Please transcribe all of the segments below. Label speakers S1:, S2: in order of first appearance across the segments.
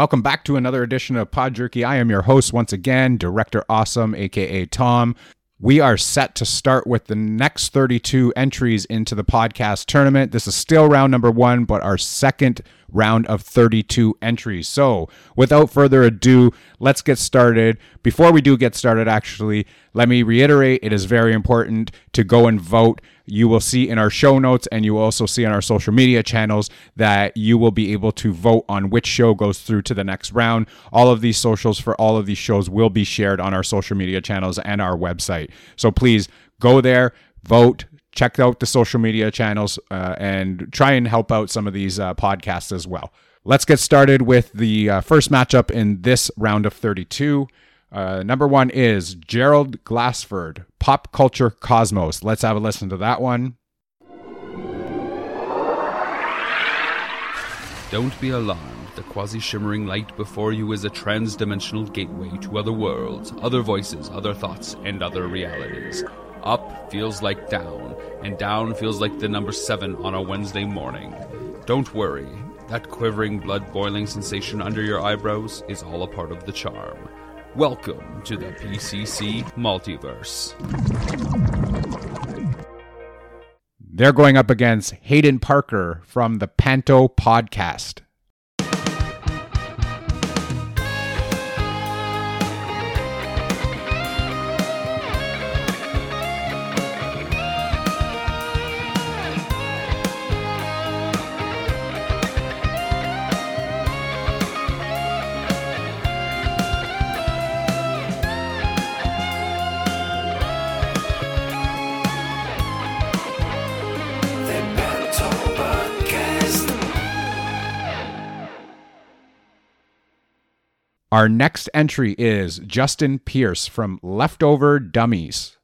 S1: Welcome back to another edition of Pod Jerky. I am your host once again, Director Awesome, aka Tom. We are set to start with the next 32 entries into the podcast tournament. This is still round number one, but our second round of 32 entries. So, without further ado, let's get started. Before we do get started, actually, let me reiterate it is very important to go and vote. You will see in our show notes and you will also see on our social media channels that you will be able to vote on which show goes through to the next round. All of these socials for all of these shows will be shared on our social media channels and our website. So please go there, vote, check out the social media channels uh, and try and help out some of these uh, podcasts as well. Let's get started with the uh, first matchup in this round of 32. Uh, number one is Gerald Glassford, Pop Culture Cosmos. Let's have a listen to that one.
S2: Don't be alarmed. The quasi shimmering light before you is a trans dimensional gateway to other worlds, other voices, other thoughts, and other realities. Up feels like down, and down feels like the number seven on a Wednesday morning. Don't worry, that quivering, blood boiling sensation under your eyebrows is all a part of the charm. Welcome to the PCC Multiverse.
S1: They're going up against Hayden Parker from the Panto Podcast. Our next entry is Justin Pierce from Leftover Dummies.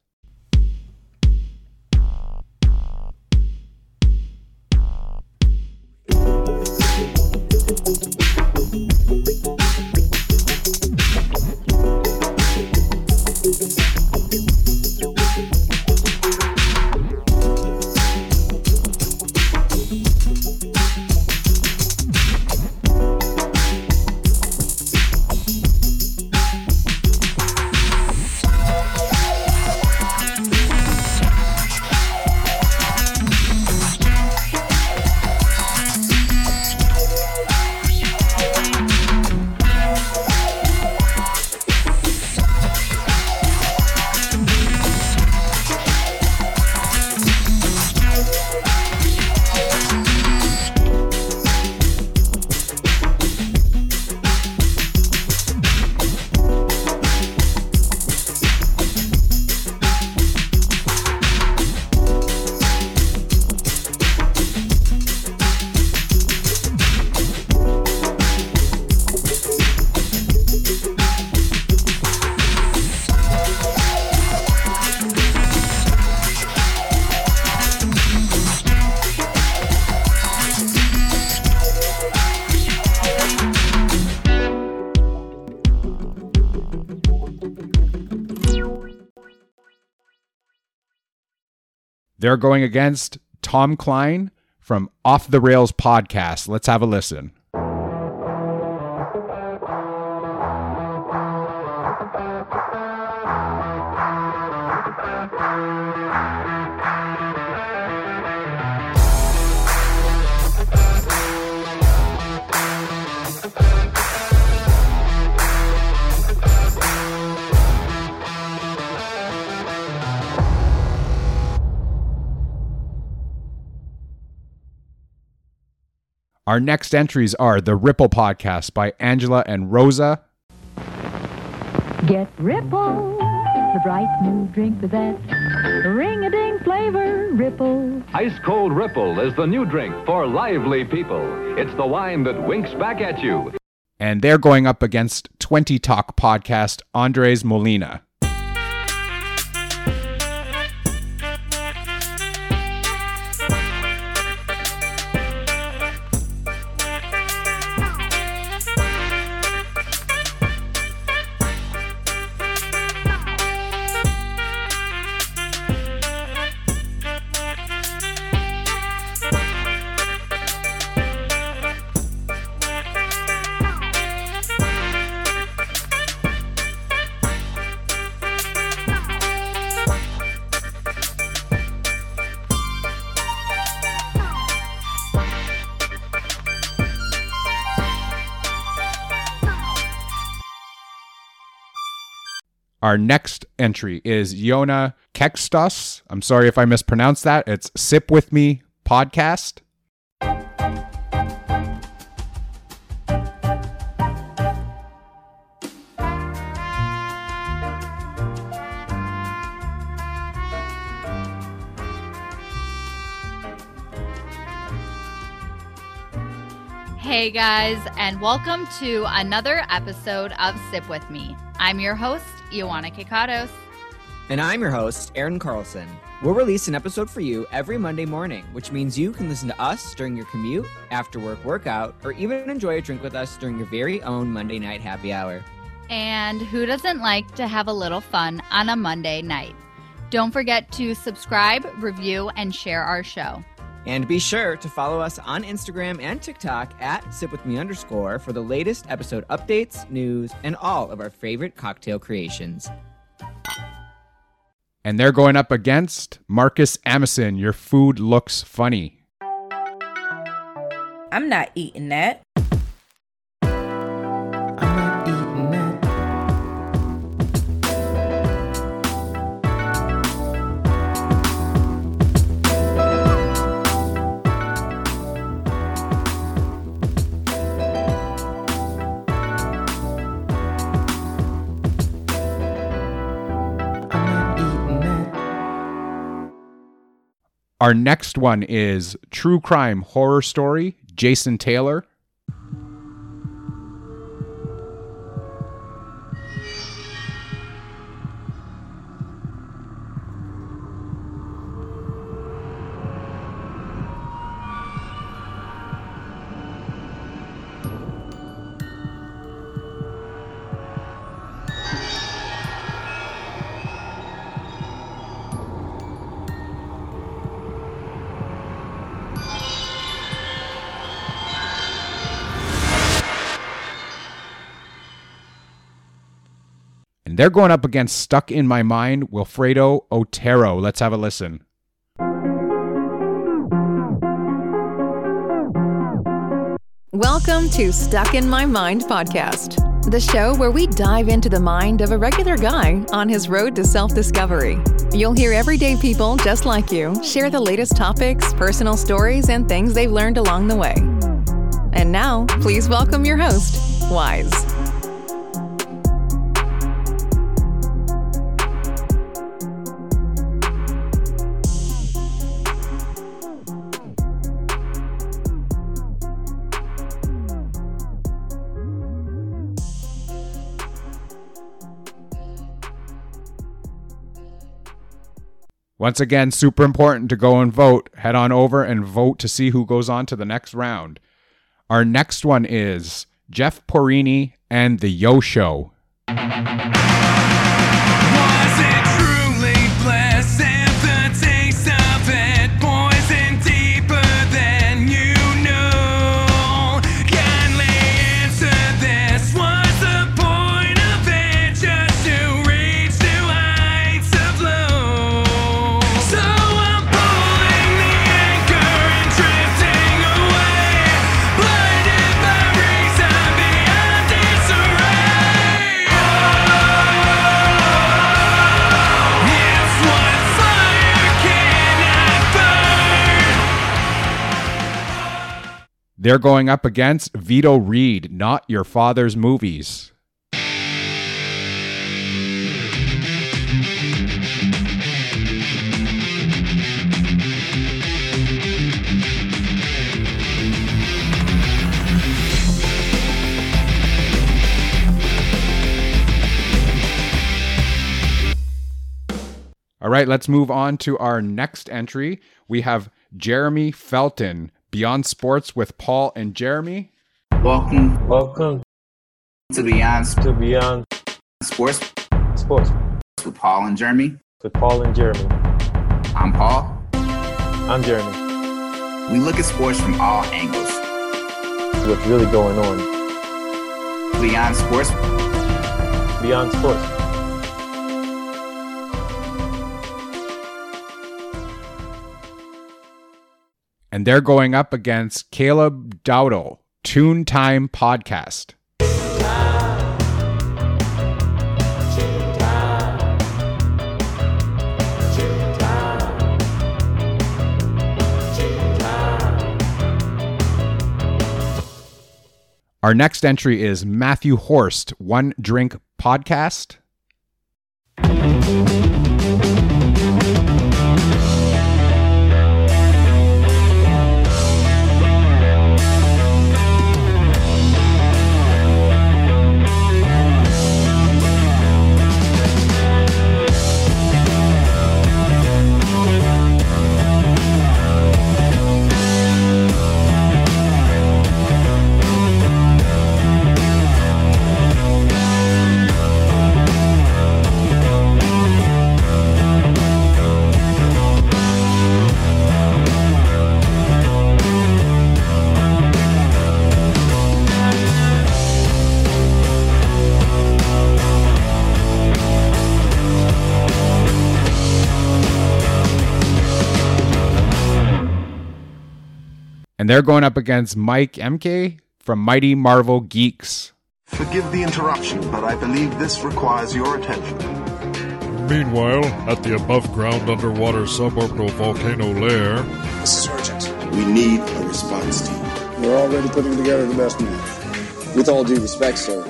S1: They're going against Tom Klein from Off the Rails podcast. Let's have a listen. Our next entries are The Ripple Podcast by Angela and Rosa.
S3: Get Ripple, the bright new drink with that ring-a-ding flavor, Ripple.
S4: Ice Cold Ripple is the new drink for lively people. It's the wine that winks back at you.
S1: And they're going up against 20 Talk Podcast, Andres Molina. Our next entry is Yona Kekstos. I'm sorry if I mispronounced that. It's Sip With Me Podcast.
S5: Hey guys, and welcome to another episode of Sip With Me. I'm your host, Ioana Kikatos.
S6: And I'm your host, Aaron Carlson. We'll release an episode for you every Monday morning, which means you can listen to us during your commute, after work workout, or even enjoy a drink with us during your very own Monday night happy hour.
S5: And who doesn't like to have a little fun on a Monday night? Don't forget to subscribe, review, and share our show.
S6: And be sure to follow us on Instagram and TikTok at sipwithme underscore for the latest episode updates, news, and all of our favorite cocktail creations.
S1: And they're going up against Marcus Amison. Your food looks funny.
S7: I'm not eating that.
S1: Our next one is True Crime Horror Story, Jason Taylor. They're going up against Stuck in My Mind, Wilfredo Otero. Let's have a listen.
S8: Welcome to Stuck in My Mind podcast, the show where we dive into the mind of a regular guy on his road to self discovery. You'll hear everyday people just like you share the latest topics, personal stories, and things they've learned along the way. And now, please welcome your host, Wise.
S1: Once again, super important to go and vote. Head on over and vote to see who goes on to the next round. Our next one is Jeff Porini and the Yo Show. They're going up against Vito Reed, Not Your Father's Movies. All right, let's move on to our next entry. We have Jeremy Felton, Beyond Sports with Paul and Jeremy.
S9: Welcome
S10: Welcome
S9: to Beyond
S10: to Beyond
S9: Sports
S10: Sports
S9: with Paul and Jeremy.
S10: with Paul and Jeremy.
S9: I'm Paul.
S10: I'm Jeremy.
S9: We look at sports from all angles.
S10: What's really going on
S9: Beyond Sports,
S10: beyond sports?
S1: and they're going up against Caleb Dowdle, Tune Time Podcast. Our next entry is Matthew Horst, One Drink Podcast. And they're going up against Mike MK from Mighty Marvel Geeks.
S11: Forgive the interruption, but I believe this requires your attention.
S12: Meanwhile, at the above ground underwater suborbital volcano lair,
S13: This is urgent. We need a response team.
S14: We're already putting together the best man. With all due respect, sir,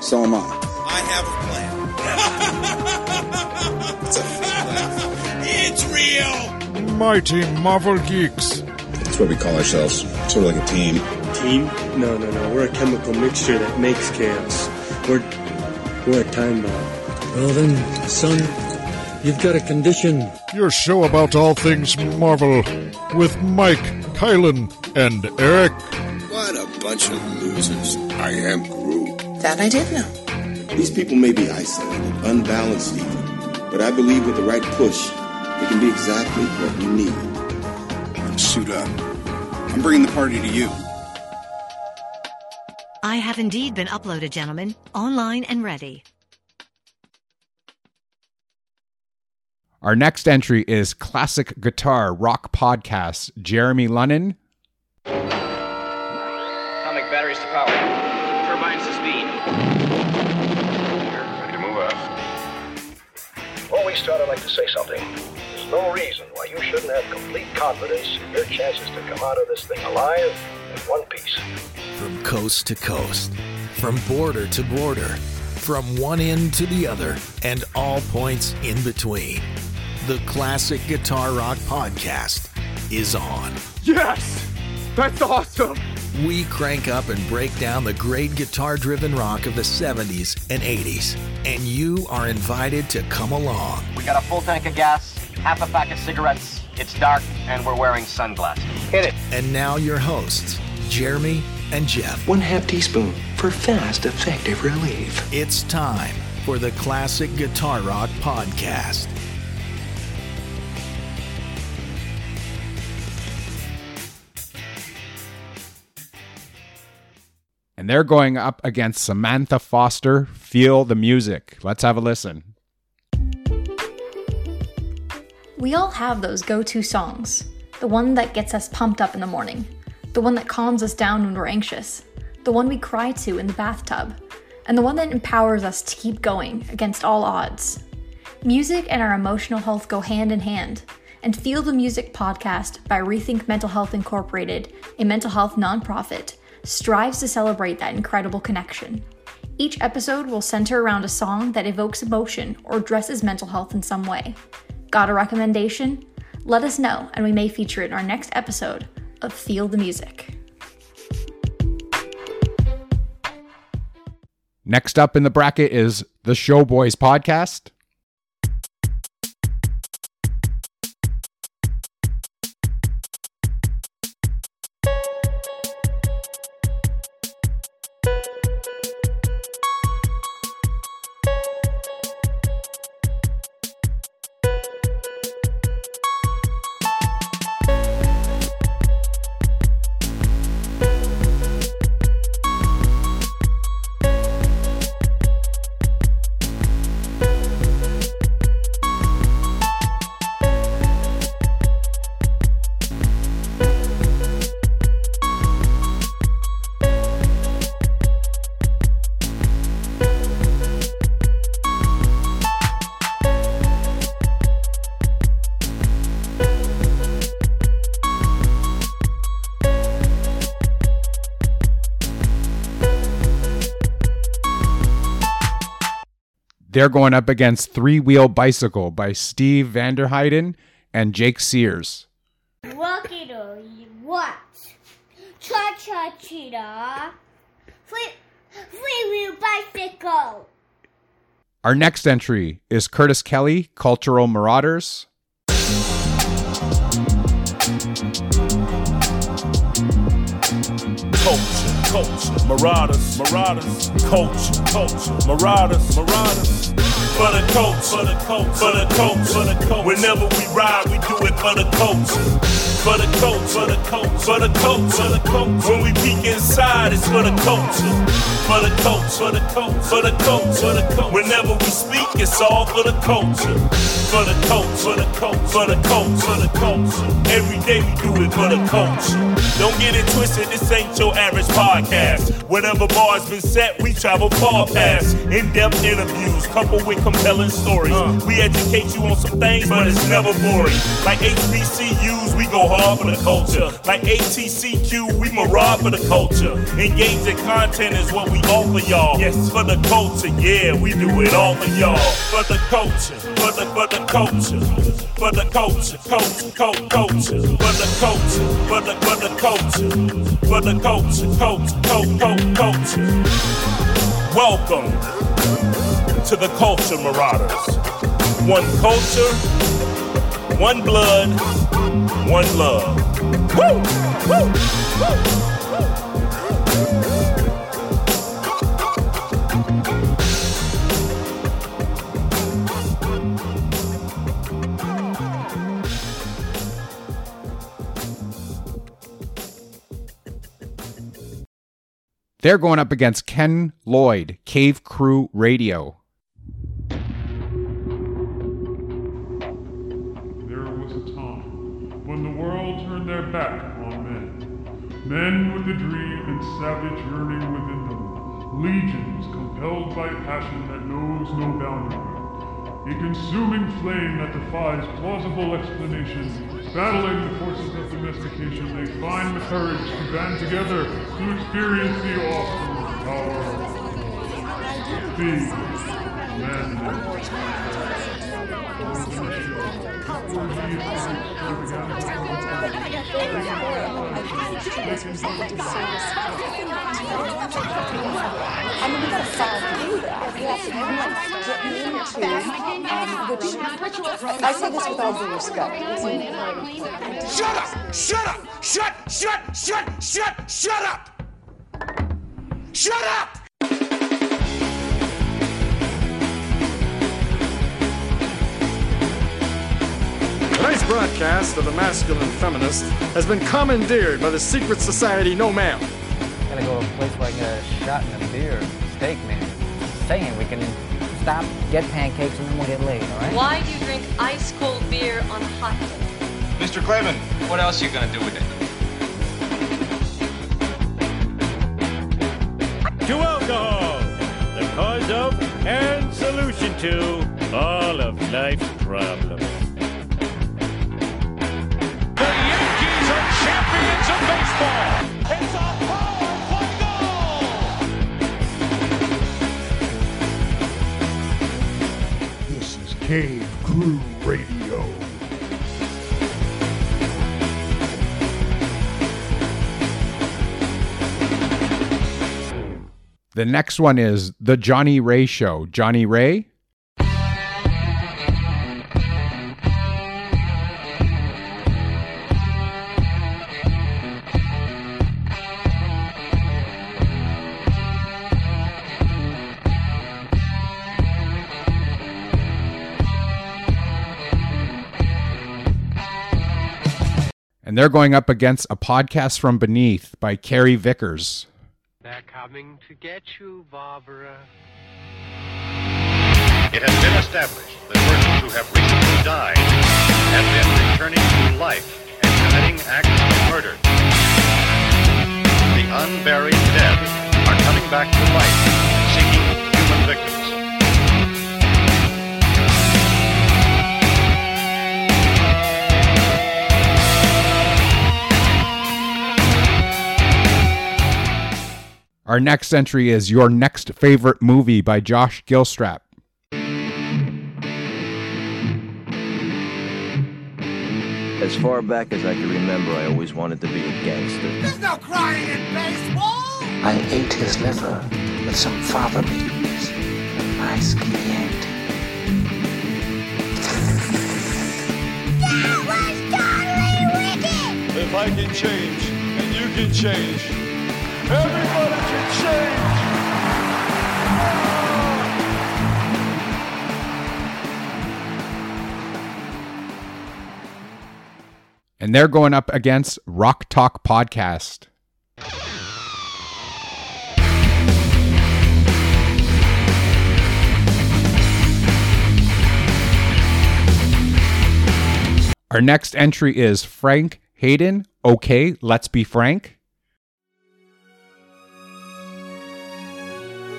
S14: so am I.
S13: I have a plan. it's a fake laugh. It's real.
S12: Mighty Marvel Geeks.
S13: That's what we call ourselves. Sort of like a team.
S15: Team? No, no, no. We're a chemical mixture that makes chaos. We're we're a time bomb.
S16: Well then, son, you've got a condition.
S12: Your show about all things Marvel with Mike, Kylan, and Eric.
S13: What a bunch of losers. I am Groot.
S7: That I did know.
S13: These people may be isolated, unbalanced even, but I believe with the right push, they can be exactly what we need. Suit up. I'm bringing the party to you.
S17: I have indeed been uploaded, gentlemen, online and ready.
S1: Our next entry is Classic Guitar Rock Podcast, Jeremy Lunnon.
S18: Atomic batteries to power. Turbines to speed.
S19: Ready to move out.
S20: Before we start, I'd like to say something. There's no reason why you shouldn't have complete confidence in your chances to come out of this thing alive in one piece.
S21: From coast to coast, from border to border, from one end to the other, and all points in between. The Classic Guitar Rock Podcast is on.
S22: Yes! That's awesome!
S21: We crank up and break down the great guitar driven rock of the 70s and 80s, and you are invited to come along.
S18: We got a full tank of gas, half a pack of cigarettes. It's dark, and we're wearing sunglasses. Hit it.
S21: And now, your hosts, Jeremy and Jeff.
S23: One half teaspoon for fast, effective relief.
S21: It's time for the Classic Guitar Rock Podcast.
S1: And they're going up against Samantha Foster, Feel the Music. Let's have a listen.
S24: We all have those go to songs. The one that gets us pumped up in the morning, the one that calms us down when we're anxious, the one we cry to in the bathtub, and the one that empowers us to keep going against all odds. Music and our emotional health go hand in hand, and Feel the Music podcast by Rethink Mental Health Incorporated, a mental health nonprofit, strives to celebrate that incredible connection. Each episode will center around a song that evokes emotion or addresses mental health in some way. Got a recommendation? Let us know, and we may feature it in our next episode of Feel the Music.
S1: Next up in the bracket is the Showboys podcast. They're going up against Three Wheel Bicycle by Steve Vanderheiden and Jake Sears.
S25: Rocky what? Cha cha cheetah. Free, free wheel bicycle.
S1: Our next entry is Curtis Kelly, Cultural Marauders.
S26: Culture, marauders, marauders, culture, culture, marauders, marauders. For the culture, for the culture, for the culture, for the culture. Whenever we ride, we do it for the culture for the coach, for the coach, for the coach, for the coach. When we peek inside, it's for the culture. For the coach, for the coach, for the coach, for the coach. Whenever we speak, it's all for the culture. For the coach, for the coach, for the coach, for the culture. Every day we do it for the culture. Don't get it twisted, this ain't your average podcast. Whatever bar's been set, we travel far past. In-depth interviews, coupled with compelling stories. Uh. We educate you on some things, but it's never boring. Like HBCUs, we go hard hard for the culture. Like ATCQ, we maraud for the culture. Engaging content is what we offer y'all. Yes, for the culture, yeah, we do it all for y'all. For the culture, for the for the culture, for the culture, culture, culture, culture, for the culture, for the for the culture, for the culture, culture, culture, culture. Welcome to the Culture Marauders. One culture, one blood one love. Woo! Woo!
S1: They're going up against Ken Lloyd, Cave Crew Radio.
S27: On men. Men with a dream and savage yearning within them. Legions compelled by passion that knows no boundary. A consuming flame that defies plausible explanation. Battling the forces of domestication, they find the courage to band together to experience the awesome power of being
S7: I mean, we gotta stop do that. We have to get into, um, which, I say this with all due respect.
S22: Shut up! Shut up! Shut, shut, shut, shut, shut up! Shut up!
S28: Broadcast of The Masculine Feminist has been commandeered by the secret society No Ma'am.
S29: Gotta go to a place where I can get a shot and a beer, steak, man. Saying we can stop, get pancakes, and then we'll get laid, all right?
S30: Why do you drink ice cold beer on a hot day?
S31: Mr. Clavin, what else are you gonna do with
S32: it? To alcohol, the cause of and solution to all of life's problems.
S22: Champions of baseball. It's a power play
S12: goal. This is Cave Crew Radio.
S1: The next one is The Johnny Ray Show. Johnny Ray, and they're going up against a podcast from Beneath by Carrie Vickers.
S33: They're coming to get you, Barbara.
S20: It has been established that persons who have recently died have been returning to life and committing acts of murder. The unburied dead are coming back to life, seeking human victims.
S1: Our next entry is Your Next Favorite Movie by Josh Gilstrap.
S34: As far back as I can remember, I always wanted to be a gangster.
S22: There's no crying in baseball!
S23: I ate his liver with some fava beans. A nice Chianti.
S22: That was totally wicked!
S35: If I can change, and you can change, everybody can change!
S1: And they're going up against Rock Talk Podcast. Our next entry is Frank Hayden. Okay, let's be frank.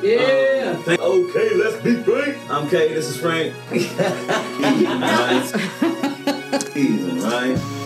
S36: Yeah. okay, let's be frank. I'm Kay. This is Frank. Easy, right?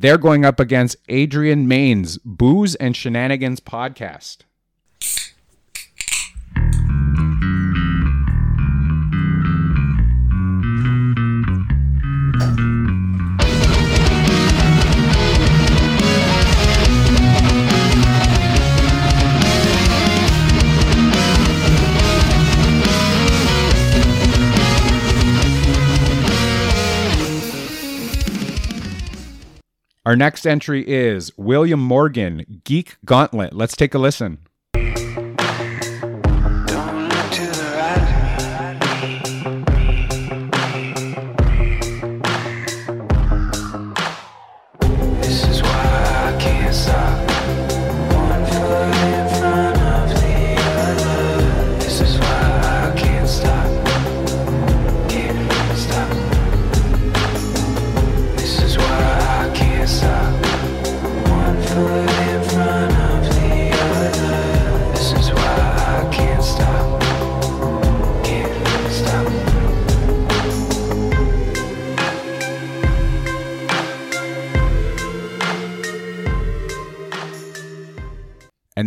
S1: They're going up against Adrian Main's Booze and Shenanigans podcast. Our next entry is William Morgan, Geek Gauntlet. Let's take a listen.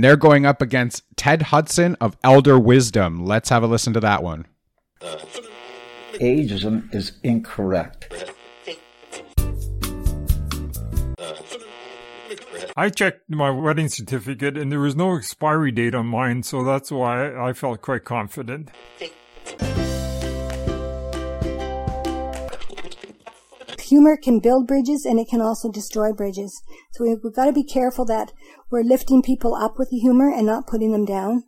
S1: And they're going up against Ted Hudson of Elder Wisdom. Let's have a listen to that one.
S37: Ageism is incorrect.
S27: I checked my wedding certificate and there was no expiry date on mine, so that's why I felt quite confident.
S38: Humor can build bridges and it can also destroy bridges. So we've, got to be careful that we're lifting people up with the humor and not putting them down.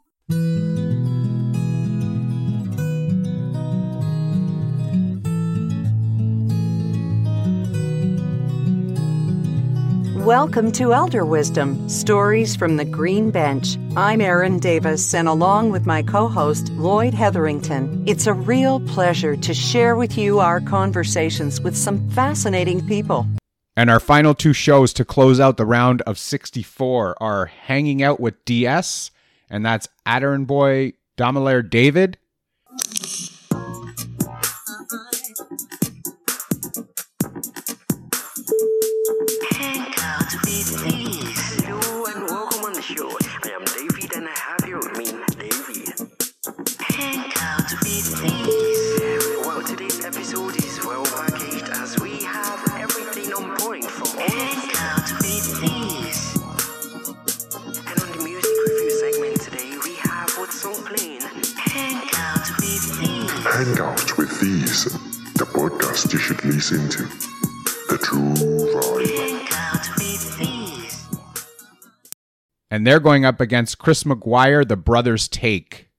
S39: Welcome to Elder Wisdom Stories from the Green Bench. I'm Erin Davis, and along with my co host, Lloyd Hetherington, it's a real pleasure to share with you our conversations with some fascinating people.
S1: And our final two shows to close out the round of 64 are Hanging Out with DS, and that's Adderin Boy Domilaire David.
S23: Well packaged as we have everything on point from all of And on the music review segment today, we have what's on playing.
S40: Hang out with these, the podcast you should listen to. The true vibe.
S1: And they're going up against Chris McGuire, the brothers take.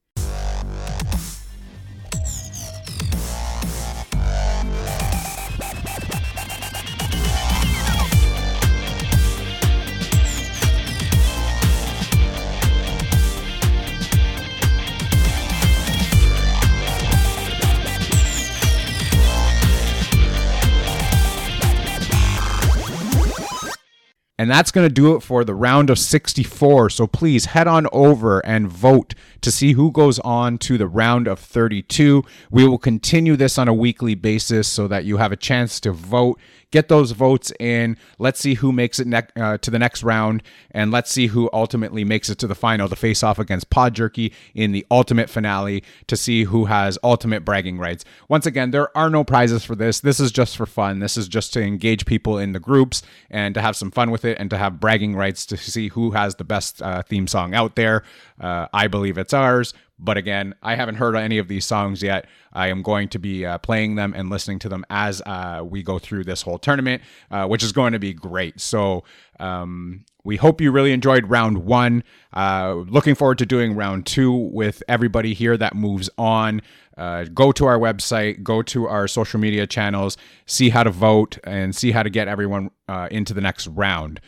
S1: And that's going to do it for the round of 64. So please head on over and vote to see who goes on to the round of 32. We will continue this on a weekly basis so that you have a chance to vote. Get those votes in. Let's see who makes it ne- uh, to the next round, and let's see who ultimately makes it to the final to face off against Pod Jerky in the ultimate finale to see who has ultimate bragging rights. Once again, there are no prizes for this. This is just for fun. This is just to engage people in the groups and to have some fun with it and to have bragging rights to see who has the best uh, theme song out there. Uh, I believe it's ours. But again, I haven't heard any of these songs yet. I am going to be uh, playing them and listening to them as uh, we go through this whole tournament, uh, which is going to be great. So um, we hope you really enjoyed round one. Uh, looking forward to doing round two with everybody here that moves on. Uh, go to our website, go to our social media channels, see how to vote, and see how to get everyone uh, into the next round.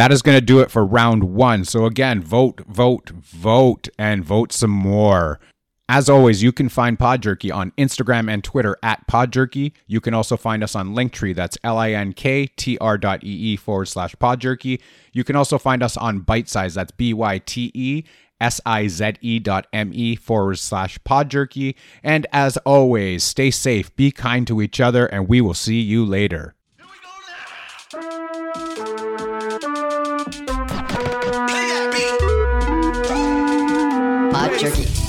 S1: That is going to do it for round one. So, again, vote, vote, vote, and vote some more. As always, you can find Pod Jerky on Instagram and Twitter at Pod Jerky. You can also find us on Linktree. That's L-I-N-K-T-R dot E-E forward slash Pod Jerky. You can also find us on Bite Size. That's B-Y-T-E S-I-Z-E dot M-E forward slash Pod Jerky. And as always, stay safe, be kind to each other, and we will see you later.
S41: Jerky.